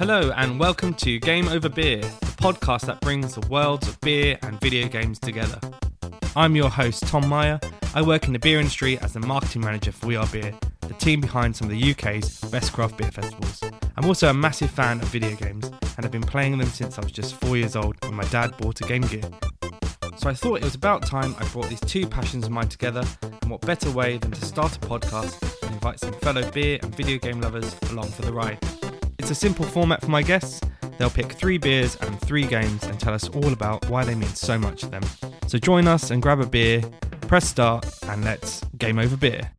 Hello, and welcome to Game Over Beer, the podcast that brings the worlds of beer and video games together. I'm your host, Tom Maya. I work in the beer industry as the marketing manager for We Are Beer, the team behind some of the UK's best craft beer festivals. I'm also a massive fan of video games, and I've been playing them since I was just four years old when my dad bought a Game Gear. So I thought it was about time I brought these two passions of mine together, and what better way than to start a podcast and invite some fellow beer and video game lovers along for the ride. It's a simple format for my guests. They'll pick three beers and three games and tell us all about why they mean so much to them. So join us and grab a beer, press start, and let's game over beer.